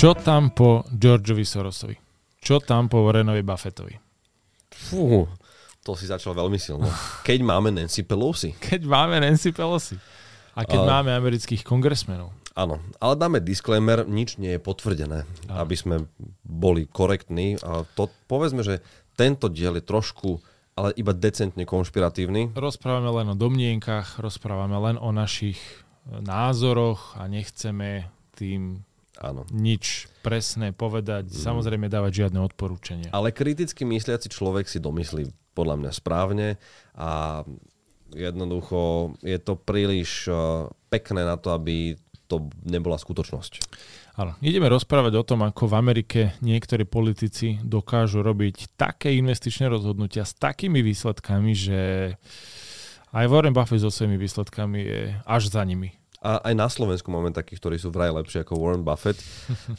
Čo tam po Georgeovi Sorosovi? Čo tam po Warrenovi Buffettovi? Fú, to si začal veľmi silno. Keď máme Nancy Pelosi. Keď máme Nancy Pelosi. A keď uh, máme amerických kongresmenov. Áno, ale dáme disclaimer, nič nie je potvrdené, uh. aby sme boli korektní. A to, povedzme, že tento diel je trošku, ale iba decentne konšpiratívny. Rozprávame len o domnienkach, rozprávame len o našich názoroch a nechceme tým Áno. nič presné povedať, mm. samozrejme dávať žiadne odporúčania. Ale kriticky mysliaci človek si domyslí podľa mňa správne a jednoducho je to príliš eh, pekné na to, aby to nebola skutočnosť. Áno, ideme rozprávať o tom, ako v Amerike niektorí politici dokážu robiť také investičné rozhodnutia s takými výsledkami, že aj Warren Buffett so svojimi výsledkami je až za nimi. A aj na Slovensku máme takých, ktorí sú vraj lepšie ako Warren Buffett,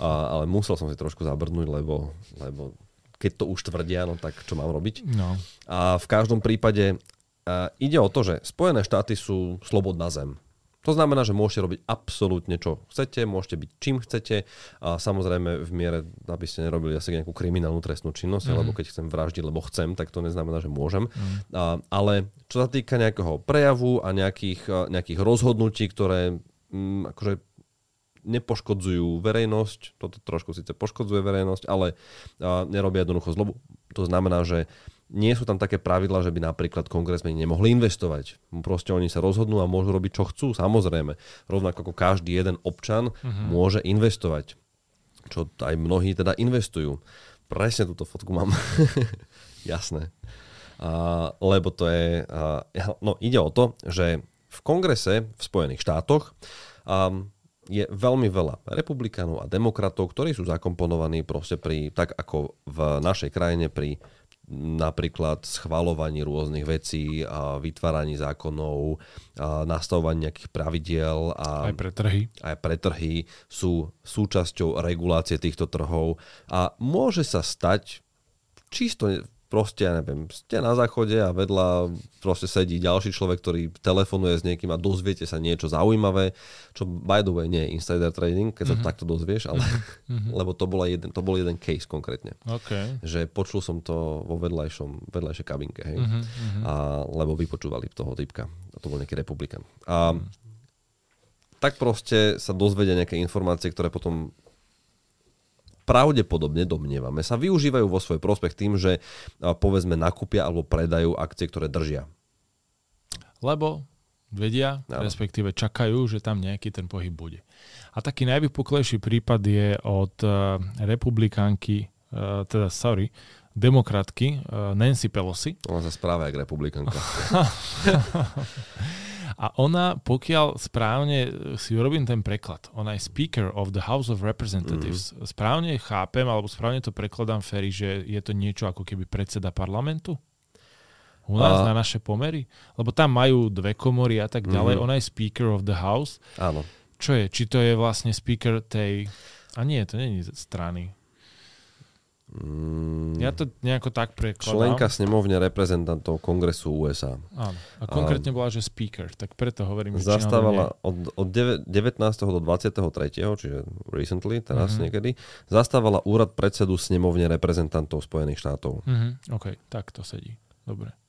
a, ale musel som si trošku zabrnúť, lebo, lebo keď to už tvrdia, no tak čo mám robiť? No. A v každom prípade a ide o to, že Spojené štáty sú slobodná zem. To znamená, že môžete robiť absolútne čo chcete, môžete byť čím chcete a samozrejme v miere, aby ste nerobili asi nejakú kriminálnu trestnú činnosť, mm. lebo keď chcem vraždiť, lebo chcem, tak to neznamená, že môžem. Mm. A, ale čo sa týka nejakého prejavu a nejakých, nejakých rozhodnutí, ktoré m, mm, akože nepoškodzujú verejnosť, toto trošku síce poškodzuje verejnosť, ale a, nerobia jednoducho zlobu. To znamená, že nie sú tam také pravidla, že by napríklad kongresmeni nemohli investovať. Proste oni sa rozhodnú a môžu robiť, čo chcú, samozrejme. Rovnako ako každý jeden občan uh-huh. môže investovať. Čo aj mnohí teda investujú. Presne túto fotku mám. Jasné. A, lebo to je... A, no, ide o to, že v kongrese v Spojených štátoch a, je veľmi veľa republikánov a demokratov, ktorí sú zakomponovaní proste pri, tak ako v našej krajine pri napríklad schvalovaní rôznych vecí a vytváraní zákonov, a nastavovaní nejakých pravidiel a aj pre trhy. Aj pre trhy sú súčasťou regulácie týchto trhov a môže sa stať čisto proste, ja neviem, ste na záchode a vedľa proste sedí ďalší človek, ktorý telefonuje s niekým a dozviete sa niečo zaujímavé, čo by the way nie je insider trading, keď mm-hmm. sa mhm. takto dozvieš, ale mm-hmm. lebo to, bola jeden, to bol jeden case konkrétne. Okay. Že počul som to vo vedľajšom, vedľajšej kabinke, hej, mm-hmm. a, lebo vypočúvali toho typka. To bol nejaký republikan. A, mm. Tak proste sa dozvedia nejaké informácie, ktoré potom pravdepodobne, domnievame sa, využívajú vo svoj prospech tým, že povedzme nakúpia alebo predajú akcie, ktoré držia. Lebo vedia, ano. respektíve čakajú, že tam nejaký ten pohyb bude. A taký najvypuklejší prípad je od uh, republikánky, uh, teda sorry, demokratky uh, Nancy Pelosi. Ona sa správa jak republikánka. A ona, pokiaľ správne si urobím ten preklad, ona je Speaker of the House of Representatives. Mm. Správne chápem, alebo správne to prekladám, Ferry, že je to niečo ako keby predseda parlamentu? U nás a... na naše pomery? Lebo tam majú dve komory a tak ďalej. Mm. Ona je Speaker of the House. Áno. Čo je? Či to je vlastne Speaker tej... A nie, to je strany. Mm, ja to nejako tak prekladám. Členka snemovne reprezentantov kongresu USA. Áno. A konkrétne a bola, že speaker, tak preto hovorím, že Zastávala od, od 19. do 23., čiže recently, teraz uh-huh. niekedy, zastávala úrad predsedu snemovne reprezentantov Spojených štátov. Uh-huh. OK, tak to sedí. Dobre.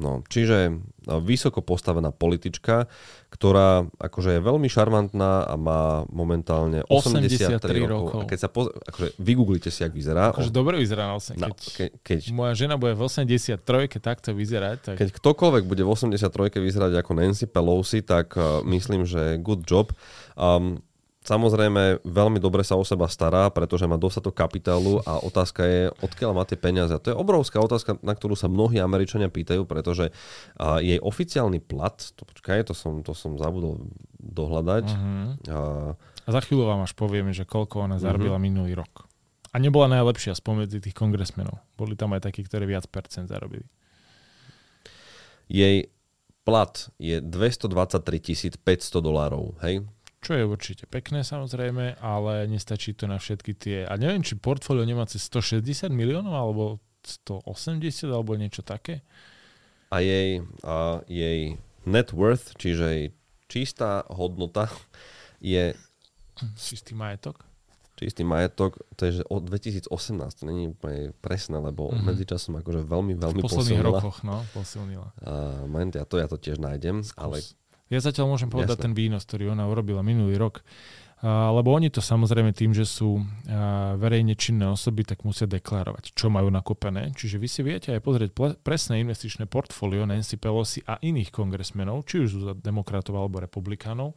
No, čiže no, vysoko postavená politička, ktorá akože je veľmi šarmantná a má momentálne 83, 83 rokov. rokov. A keď sa poz... akože vygooglite si, jak vyzerá. Akože dobre vyzerá na 8. No, keď, ke, keď, moja žena bude v 83, keď takto vyzerať. Tak... Keď ktokoľvek bude v 83 vyzerať ako Nancy Pelosi, tak uh, myslím, že good job. Um, Samozrejme, veľmi dobre sa o seba stará, pretože má dostatok kapitálu a otázka je, odkiaľ má tie peniaze. A to je obrovská otázka, na ktorú sa mnohí Američania pýtajú, pretože uh, jej oficiálny plat, to počkaj, to som, to som zabudol dohľadať. Uh-huh. Uh, a za chvíľu vám až povieme, že koľko ona zarobila uh-huh. minulý rok. A nebola najlepšia spomedzi tých kongresmenov. Boli tam aj takí, ktorí viac percent zarobili. Jej plat je 223 500 dolárov, hej? Čo je určite pekné samozrejme, ale nestačí to na všetky tie... A neviem, či portfólio nemá cez 160 miliónov, alebo 180, alebo niečo také. A jej, a jej net worth, čiže jej čistá hodnota je... Čistý majetok? Čistý majetok, to je že od 2018, to není úplne presné, lebo mm-hmm. medzičasom akože veľmi, veľmi v posledných posilnila. rokoch, no, posilnila. Uh, moment, ja to, ja to tiež nájdem, Skús. ale Ja zatiaľ môžem povedať Jasné. ten výnos, ktorý ona urobila minulý rok. A, lebo oni to samozrejme tým, že sú a, verejne činné osoby, tak musia deklarovať, čo majú nakúpené. Čiže vy si viete aj pozrieť ple- presné investičné portfólio Nancy Pelosi a iných kongresmenov, či už za demokratov alebo republikánov.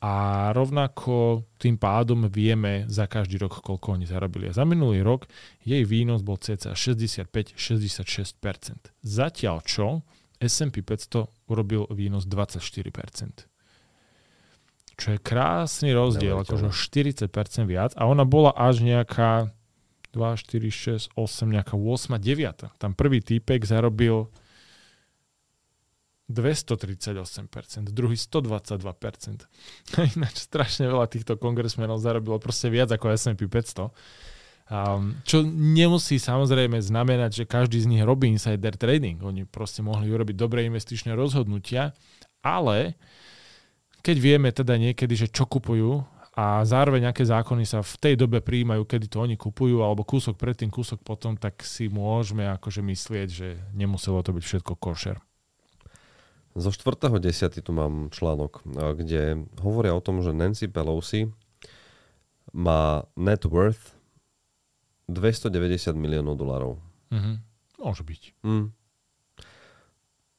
A rovnako tým pádom vieme za každý rok, koľko oni zarobili. A za minulý rok jej výnos bol cca 65-66%. Zatiaľ čo S&P 500 urobil výnos 24%. Čo je krásny rozdiel, akože o 40% viac. A ona bola až nejaká 2, 4, 6, 8, nejaká 8, 9. Tam prvý týpek zarobil 238%, druhý 122%. Ináč strašne veľa týchto kongresmenov zarobilo proste viac ako S&P 500. Um, čo nemusí samozrejme znamenať, že každý z nich robí insider trading. Oni proste mohli urobiť dobré investičné rozhodnutia, ale keď vieme teda niekedy, že čo kupujú a zároveň aké zákony sa v tej dobe prijímajú, kedy to oni kupujú, alebo kúsok predtým, kúsok potom, tak si môžeme akože myslieť, že nemuselo to byť všetko košer. Zo 4.10. tu mám článok, a, kde hovoria o tom, že Nancy Pelosi má net worth 290 miliónov dolarov. Mhm. Môže byť. Hm.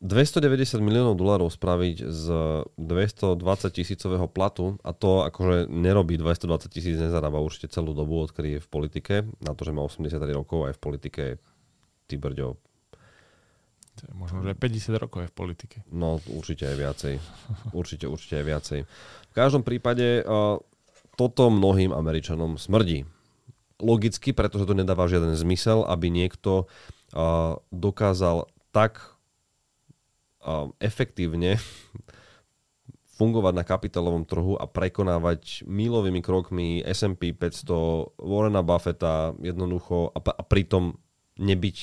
290 miliónov dolarov spraviť z 220 tisícového platu a to akože nerobí 220 tisíc, nezarába určite celú dobu, odkedy je v politike, na to, že má 83 rokov aj v politike ty brďo, To je možno, že 50 rokov je v politike. No, určite aj viacej. Určite, určite aj viacej. V každom prípade uh, toto mnohým Američanom smrdí. Logicky, pretože to nedáva žiaden zmysel, aby niekto uh, dokázal tak uh, efektívne fungovať na kapitálovom trhu a prekonávať mílovými krokmi S&P 500, Warrena Buffetta jednoducho a, a pritom nebyť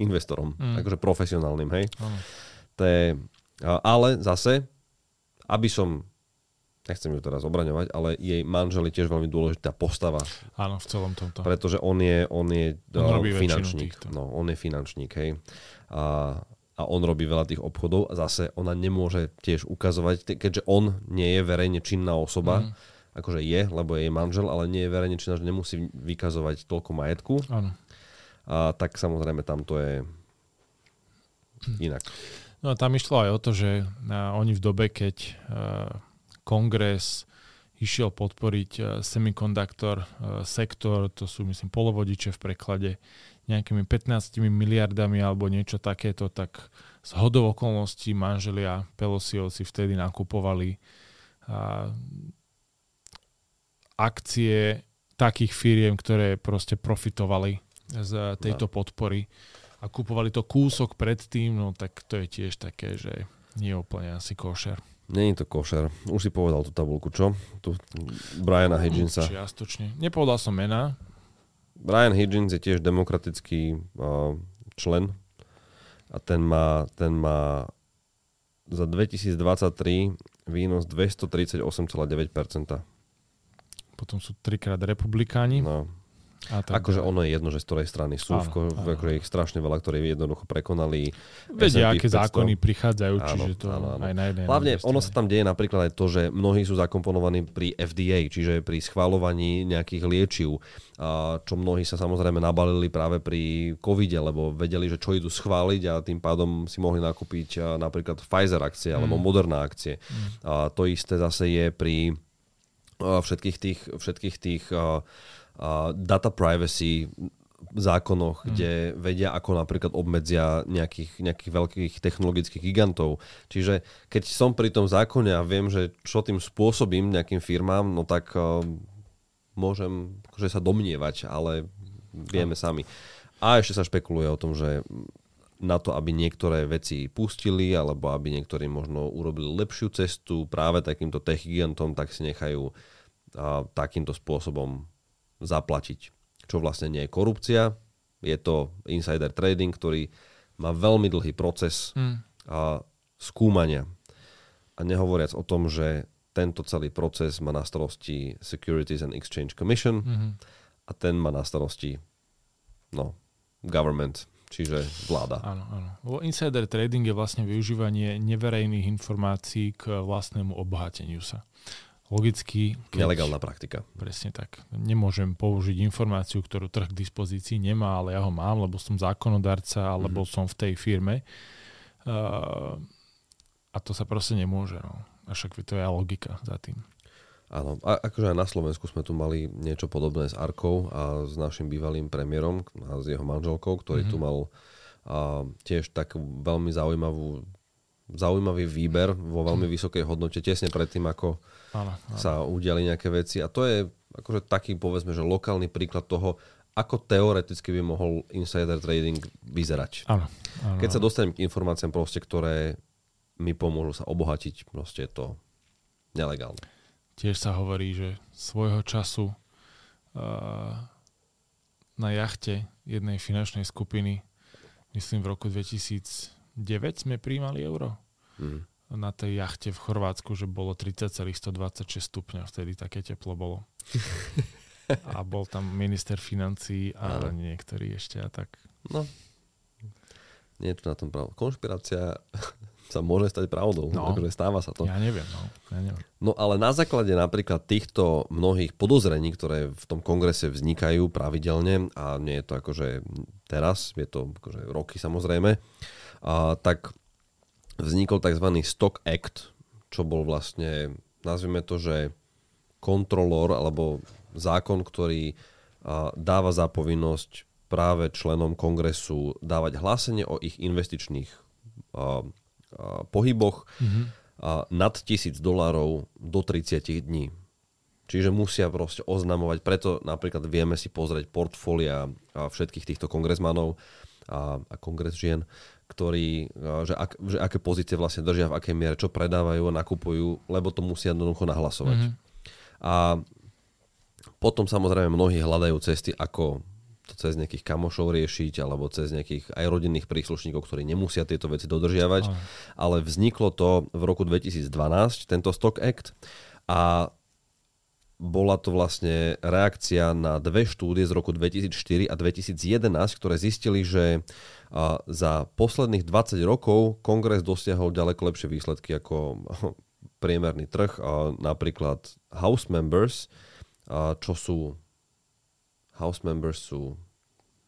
investorom, Mm. mm. akože profesionálnym, hej. Áno. To je, ale zase, aby som, nechcem ju teraz obraňovať, ale jej manžel je tiež veľmi dôležitá postava, Áno, v celom tomto. pretože on je, on je On uh, finančník. No, on je finančník, hej. A, a on robí veľa tých obchodov a zase ona nemôže tiež ukazovať, keďže on nie je verejne činná osoba, Mm. akože je, lebo je jej manžel, ale nie je verejne činná, že nemusí vykazovať toľko majetku, Áno. a tak samozrejme tam to je inak. No a tam išlo aj o to, že a, oni v dobe, keď a, kongres išiel podporiť a, semikonduktor a, sektor, to sú myslím polovodiče v preklade, nejakými 15 miliardami alebo niečo takéto, tak z hodov okolností manželia Pelosiovci vtedy nakupovali a, akcie takých firiem, ktoré proste profitovali z tejto podpory a kupovali to kúsok predtým, no tak to je tiež také, že nie je úplne asi košer. Není to košer. Už si povedal tú tabulku, čo? Tu Briana Higginsa. Čiastočne. Nepovedal som mena. Brian Higgins je tiež demokratický uh, člen a ten má, ten má za 2023 výnos 238,9%. Potom sú trikrát republikáni. No. A tak Akože ono je jedno, že z ktorej strany sú. Áno, ko- áno. akože ich strašne veľa, ktorí jednoducho prekonali Vedia, aké 500. zákony prichádzajú, Áno, čiže to áno, áno. aj na jednej Hlavne ono sa tam deje napríklad aj to, že mnohí sú zakomponovaní pri FDA, čiže pri schvalovaní nejakých liečiv, čo mnohí sa samozrejme nabalili práve pri covide, lebo vedeli, že čo idú schváliť a tým pádom si mohli nakúpiť napríklad Pfizer akcie alebo Mm. Moderna akcie. Mm. A to isté zase je pri všetkých tých, všetkých tých data privacy zákonoch, Mm. kde vedia, ako napríklad obmedzia nejakých, nejakých veľkých technologických gigantov. Čiže keď som pri tom zákone a viem, že čo tým spôsobím nejakým firmám, no tak uh, môžem akože sa domnievať, ale vieme sami. A ešte sa špekuluje o tom, že na to, aby niektoré veci pustili, alebo aby niektorí možno urobili lepšiu cestu práve takýmto tech gigantom, tak si nechajú a, takýmto spôsobom zaplatiť. Čo vlastne nie je korupcia, je to insider trading, ktorý má veľmi dlhý proces Mm. a, skúmania. A nehovoriac o tom, že tento celý proces má na starosti Securities and Exchange Commission Mhm. a ten má na starosti no, government, čiže vláda. Áno, áno. Lebo insider trading je vlastne využívanie neverejných informácií k vlastnému obohateniu sa. Logicky, keď, Nelegálna praktika. presne tak, nemôžem použiť informáciu, ktorú trh k dispozícii nemá, ale ja ho mám, lebo som zákonodarca, alebo som v tej firme. Uh, a to sa proste nemôže. No. A však to je logika za tým. Áno, a akože aj na Slovensku sme tu mali niečo podobné s Arkou a s našim bývalým premiérom a s jeho manželkou, ktorý mm-hmm. tu mal a, tiež tak veľmi zaujímavú zaujímavý výber vo veľmi vysokej hodnote tesne predtým, ako Áno, áno. sa udiali nejaké veci. A to je akože taký, povedzme, že lokálny príklad toho, ako teoreticky by mohol insider trading vyzerať. áno, áno. Keď sa dostanem k informáciám proste, ktoré mi pomôžu sa obohatiť, proste je to nelegálne. Tiež sa hovorí, že svojho času uh, na jachte jednej finančnej skupiny, myslím v roku 2009 sme príjmali euro. Mm. Na tej jachte v Chorvátsku, že bolo 30,126 stupňa, vtedy také teplo bolo. A bol tam minister financí a Áno. niektorí ešte a tak. No, niečo na tom pravda. Konšpirácia sa môže stať pravdou, No. no. akože stáva sa to. Ja neviem, no. Ja neviem. No ale na základe napríklad týchto mnohých podozrení, ktoré v tom kongrese vznikajú pravidelne, a nie je to akože teraz, je to akože roky samozrejme, a tak vznikol tzv. Stock Act, čo bol vlastne, nazvime to, že kontrolór alebo zákon, ktorý dáva za povinnosť práve členom kongresu dávať hlásenie o ich investičných pohyboch Mhm. a, nad tisíc dolárov do 30 dní. Čiže musia proste oznamovať, preto napríklad vieme si pozrieť portfólia všetkých týchto kongresmanov a, a kongres žien, ktorí, a, že, ak, že aké pozície vlastne držia, v akej miere, čo predávajú a nakupujú, lebo to musia jednoducho nahlasovať. Mhm. A potom samozrejme mnohí hľadajú cesty, ako to cez nejakých kamošov riešiť, alebo cez nejakých aj rodinných príslušníkov, ktorí nemusia tieto veci dodržiavať. Ale vzniklo to v roku 2012, tento Stock Act, a bola to vlastne reakcia na dve štúdie z roku 2004 a 2011, ktoré zistili, že za posledných 20 rokov kongres dosiahol ďaleko lepšie výsledky ako priemerný trh. Napríklad House members, čo sú House members sú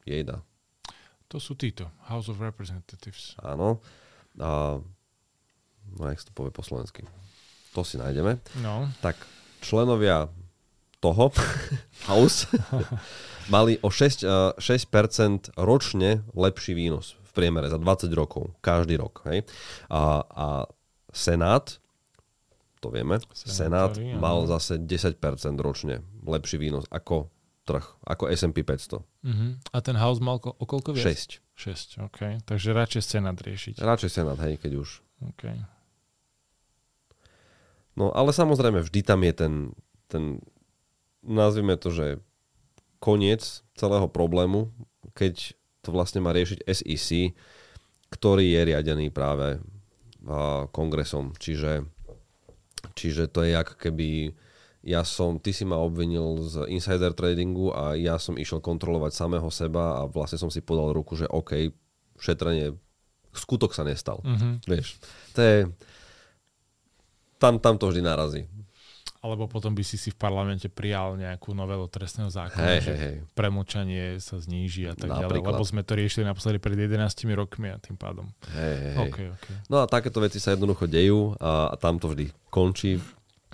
jejda, To sú títo, House of Representatives. áno. A, no jak sa to povie po slovensky. To si nájdeme. No, tak členovia toho house mali o 6, eh, 6% ročne lepší výnos v priemere za 20 rokov, každý rok. Hej? A, a Senát, to vieme, Senát Senátori, áno. mal zase 10% ročne lepší výnos ako trh, ako S&P 500. uh-huh. A ten house mal ko- o koľko viac? 6. 6, OK. Takže radšej Senát riešiť. Radšej Senát, hej, keď už. OK. No ale samozrejme vždy tam je ten, ten nazvime to, že koniec celého problému, keď to vlastne má riešiť SEC, ktorý je riadený práve kongresom. Čiže, čiže to je jak keby ja som, ty si ma obvinil z insider tradingu a ja som išiel kontrolovať samého seba a vlastne som si podal ruku, že OK, šetrenie, skutok sa nestal. Uh-huh. Vieš, to je... Tam, tam to vždy narazí. Alebo potom by si si v parlamente prijal nejakú novelu trestného zákona, Hej, že hej, hej. premlčanie sa zníži a tak ďalej. Napríklad. Lebo sme to riešili naposledy pred 11 rokmi a tým pádom. Hej, hej, hej. OK, OK. No a takéto veci sa jednoducho dejú a, a tam to vždy končí.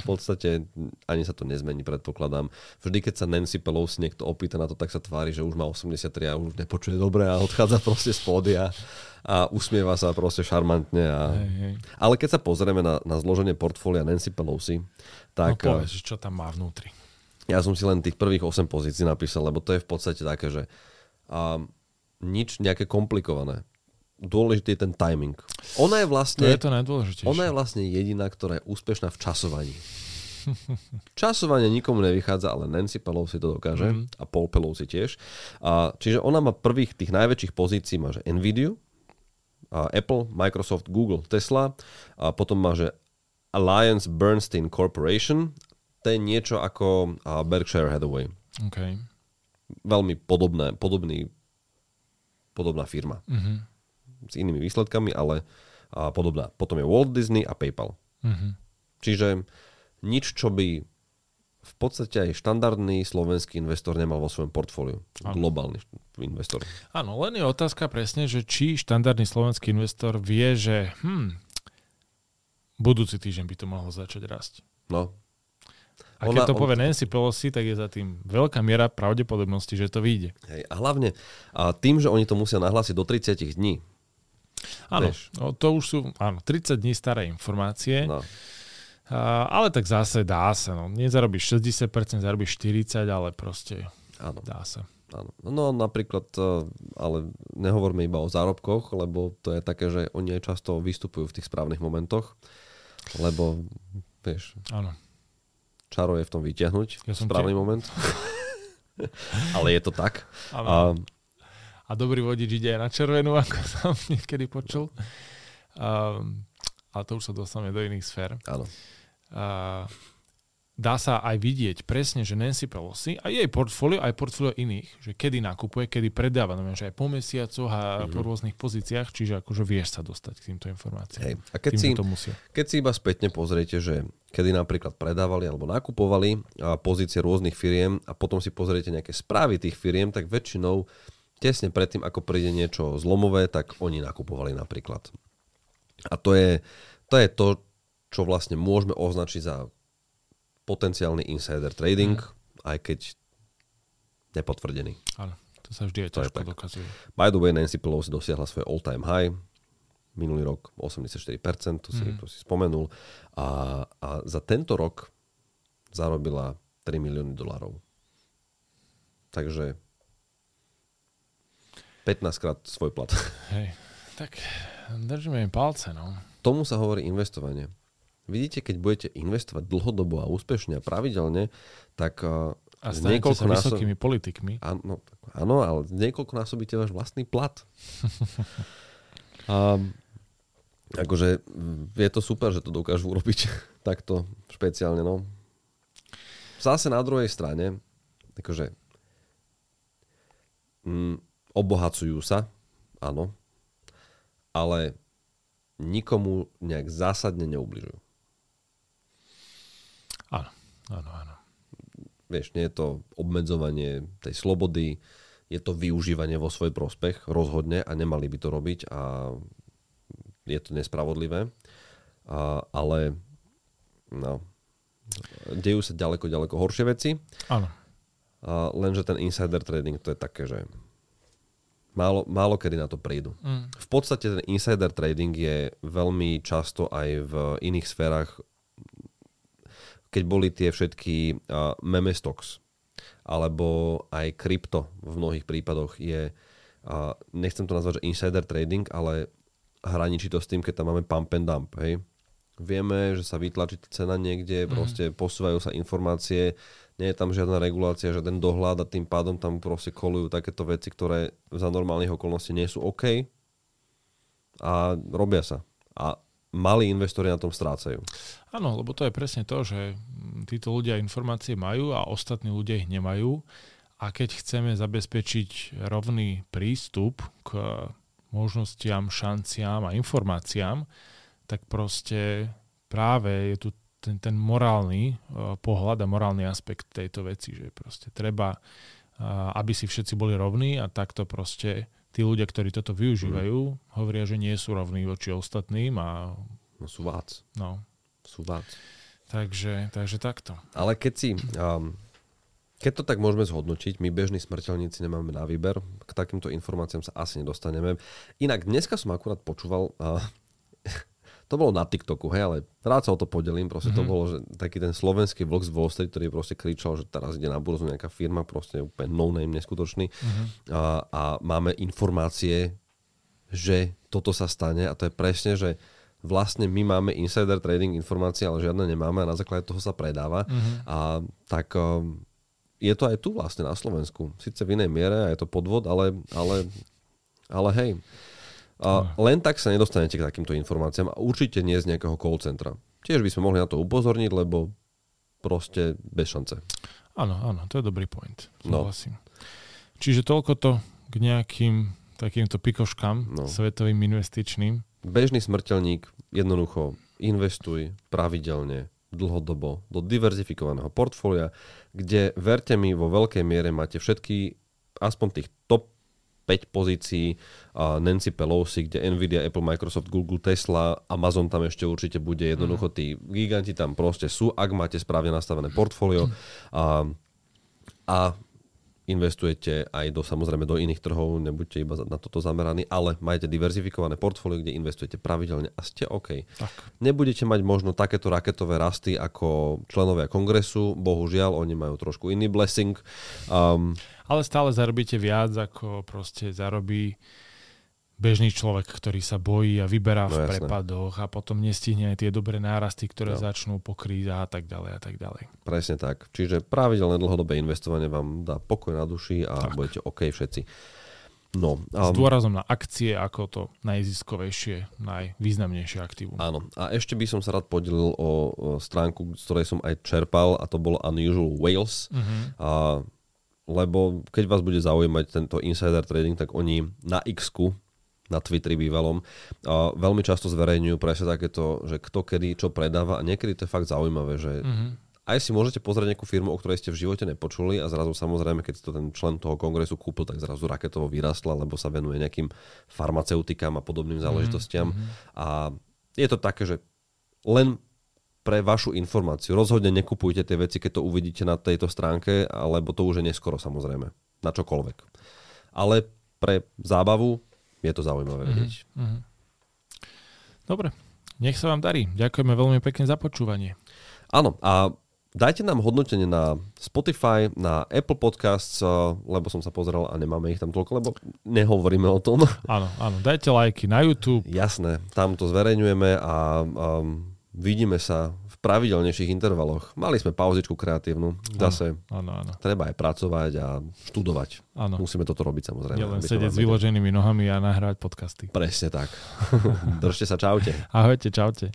V podstate ani sa to nezmení, predpokladám. Vždy, keď sa Nancy Pelosi niekto opýta na to, tak sa tvári, že už má 83 a už nepočuje dobre a odchádza proste z pódia a usmieva sa proste šarmantne. A... Hej, hej. Ale keď sa pozrieme na, na zloženie portfólia Nancy Pelosi, tak no povedz, čo tam má vnútri. ja som si len tých prvých 8 pozícií napísal, lebo to je v podstate také, že um, nič nejaké komplikované. Dôležitý je ten timing. Ona je To vlastne... je to najdôležitejšie. Ona je vlastne jediná, ktorá je úspešná v časovaní. Časovanie nikomu nevychádza, ale Nancy Pelosi to dokáže Mhm. a Paul Pelosi tiež. A, čiže ona má prvých tých najväčších pozícií, má že Nvidia, a Apple, Microsoft, Google, Tesla a potom má že Alliance Bernstein Corporation. To je niečo ako Berkshire Hathaway. Okay. Veľmi podobné, podobný, podobná firma. Uh-huh. S inými výsledkami, ale uh, podobná. Potom je Walt Disney a PayPal. Uh-huh. Čiže nič, čo by v podstate aj štandardný slovenský investor nemal vo svojom portfóliu. Áno. Globálny investor. Áno, len je otázka presne, že či štandardný slovenský investor vie, že hm, budúci týždeň by to mohlo začať rásť. No. A keď to povie Nancy Pelosi, tak je za tým veľká miera pravdepodobnosti, že to vyjde. Hej, a hlavne a tým, že oni to musia nahlásiť do 30 dní. Áno, Vieš. no, to už sú áno, 30 dní staré informácie. No. A, ale tak zase dá sa. No. Nezarobíš 60%, zarobíš 40%, ale proste Áno. dá sa. Áno. No napríklad, e, ale nehovorme iba o zárobkoch, lebo to je také, že oni aj často vystupujú v tých správnych momentoch, lebo vieš, Áno. čaro je v tom vyťahnuť Ja správny moment. ale je to tak. Áno. A, A dobrý vodič ide aj na červenú, ako som niekedy počul. Um, ale to už sa dostaneme do iných sfér. áno. Uh, dá sa aj vidieť presne, že Nancy Pelosi a jej portfólio, aj portfólio iných, že kedy nakupuje, kedy predáva, no, že aj po mesiacoch a mm-hmm. po rôznych pozíciách, čiže akože vieš sa dostať k týmto informáciám. Hej. A keď Tým, si, to musia. keď si iba spätne pozriete, že kedy napríklad predávali alebo nakupovali pozície rôznych firiem a potom si pozriete nejaké správy tých firiem, tak väčšinou tesne predtým, ako príde niečo zlomové, tak oni nakupovali napríklad. A to je to, je to čo vlastne môžeme označiť za potenciálny insider trading, Mhm. aj keď nepotvrdený. Áno, to sa vždy aj To ťažko dokazuje. By the way, Nancy Pelosi dosiahla svoj all-time high minulý rok 84%, to si, Mhm. to si spomenul. A, a za tento rok zarobila 3 milióny dolárov. Takže 15 krát svoj plat. Hej, tak držíme im palce, no. Tomu sa hovorí investovanie. Vidíte, keď budete investovať dlhodobo a úspešne a pravidelne, tak uh, A z stanete sa niekoľkonásob- vysokými politikmi. Áno, áno, ale niekoľko násobíte váš vlastný plat. a, akože mm, je to super, že to dokážu urobiť takto špeciálne. No. Zase na druhej strane, akože mm, obohacujú sa, áno, ale nikomu nejak zásadne neubližujú. Áno, áno, áno. Vieš, nie je to obmedzovanie tej slobody, je to využívanie vo svoj prospech, rozhodne a nemali by to robiť a je to nespravodlivé. A, ale no, dejú sa ďaleko, ďaleko horšie veci, Áno, a lenže ten insider trading to je také, že málo, málo kedy na to prídu. mm, V podstate ten insider trading je veľmi často aj v iných sférach, keď boli tie všetky uh, meme stocks, alebo aj krypto v mnohých prípadoch je, uh, nechcem to nazvať, že insider trading, ale hraničí to s tým, keď tam máme pump and dump, hej. Vieme, že sa vytlačí cena niekde, mm-hmm. proste posúvajú sa informácie, nie je tam žiadna regulácia, žiaden dohľad a tým pádom tam proste kolujú takéto veci, ktoré za normálnych okolností nie sú OK a robia sa. A malí investori na tom strácajú. áno, lebo to je presne to, že títo ľudia informácie majú a ostatní ľudia ich nemajú. A keď chceme zabezpečiť rovný prístup k možnostiam, šanciám a informáciám, tak proste práve je tu ten, ten morálny uh, pohľad a morálny aspekt tejto veci, že proste treba, uh, aby si všetci boli rovní a takto proste tí ľudia, ktorí toto využívajú, hovoria, že nie sú rovní voči ostatným a No sú vác. no, Sú vác. takže, takže takto. Ale keď si... Um, keď to tak môžeme zhodnotiť, my bežní smrteľníci nemáme na výber, k takýmto informáciám sa asi nedostaneme. Inak dneska som akurát počúval, uh, to bolo na TikToku, hej, ale rád sa o to podelím, proste mm-hmm. to bolo, že taký ten slovenský vlog z Wall Street, ktorý proste kričal, že teraz ide na burzu nejaká firma, proste úplne no name, neskutočný Mhm. a, a máme informácie, že toto sa stane a to je presne, že vlastne my máme insider trading informácie, ale žiadne nemáme a na základe toho sa predáva Mhm. a tak um, je to aj tu vlastne na Slovensku. Sice v inej miere a je to podvod, ale, ale, ale hej. A len tak sa nedostanete k takýmto informáciám a určite nie z nejakého call centra. Tiež by sme mohli na to upozorniť, lebo proste bez šance. Áno, áno, to je dobrý point. No. Súhlasím. Čiže toľko to k nejakým takýmto pikoškám No. svetovým investičným. Bežný smrteľník jednoducho investuj pravidelne, dlhodobo do diverzifikovaného portfólia, kde verte mi, vo veľkej miere máte všetky, aspoň tých top 5 pozícií Nancy Pelosi, kde Nvidia, Apple, Microsoft, Google, Tesla, Amazon tam ešte určite bude. Jednoducho tí giganti tam proste sú, ak máte správne nastavené portfólio. A, a investujete aj do, samozrejme do iných trhov, nebuďte iba na toto zameraní, ale majte diverzifikované portfólio, kde investujete pravidelne a ste OK. Tak. Nebudete mať možno takéto raketové rasty ako členovia kongresu, bohužiaľ, oni majú trošku iný blessing. Um, Ale stále zarobíte viac, ako proste zarobí bežný človek, ktorý sa bojí a vyberá No v jasné. prepadoch a potom nestihne aj tie dobré nárasty, ktoré No. začnú po krízach a tak ďalej a tak ďalej. presne tak. Čiže pravidelné dlhodobé investovanie vám dá pokoj na duši a Tak. budete OK všetci. No, S um, dôrazom na akcie ako to najziskovejšie, najvýznamnejšie aktívum. Áno. A ešte by som sa rád podelil o, stránku, z ktorej som aj čerpal a to bolo Unusual Whales. Mhm. A, lebo keď vás bude zaujímať tento insider trading, tak oni na x na Twitteri bývalom, a veľmi často zverejňujú presne takéto, že kto kedy čo predáva a niekedy to je fakt zaujímavé, že Mhm. aj si môžete pozrieť nejakú firmu, o ktorej ste v živote nepočuli a zrazu samozrejme, keď to ten člen toho kongresu kúpil, tak zrazu raketovo vyrastla, lebo sa venuje nejakým farmaceutikám a podobným záležitostiam. A je to také, že len pre vašu informáciu. Rozhodne nekupujte tie veci, keď to uvidíte na tejto stránke, alebo to už je neskoro samozrejme. Na čokoľvek. Ale pre zábavu je to zaujímavé vedieť. Mhm. Dobre, nech sa vám darí. Ďakujeme veľmi pekne za počúvanie. Áno, a dajte nám hodnotenie na Spotify, na Apple Podcasts, eh, lebo som sa pozeral a nemáme ich tam toľko, lebo nehovoríme o tom. Áno, áno, dajte lajky na YouTube. Jasné, tam to zverejňujeme a um, vidíme sa v pravidelnejších intervaloch. Mali sme pauzičku kreatívnu, zase Áno, áno, treba aj pracovať a študovať. áno. Musíme toto robiť samozrejme. Nielen sedieť s vyloženými nohami a nahrávať podcasty. Presne tak. Držte sa, čaute. Ahojte, čaute.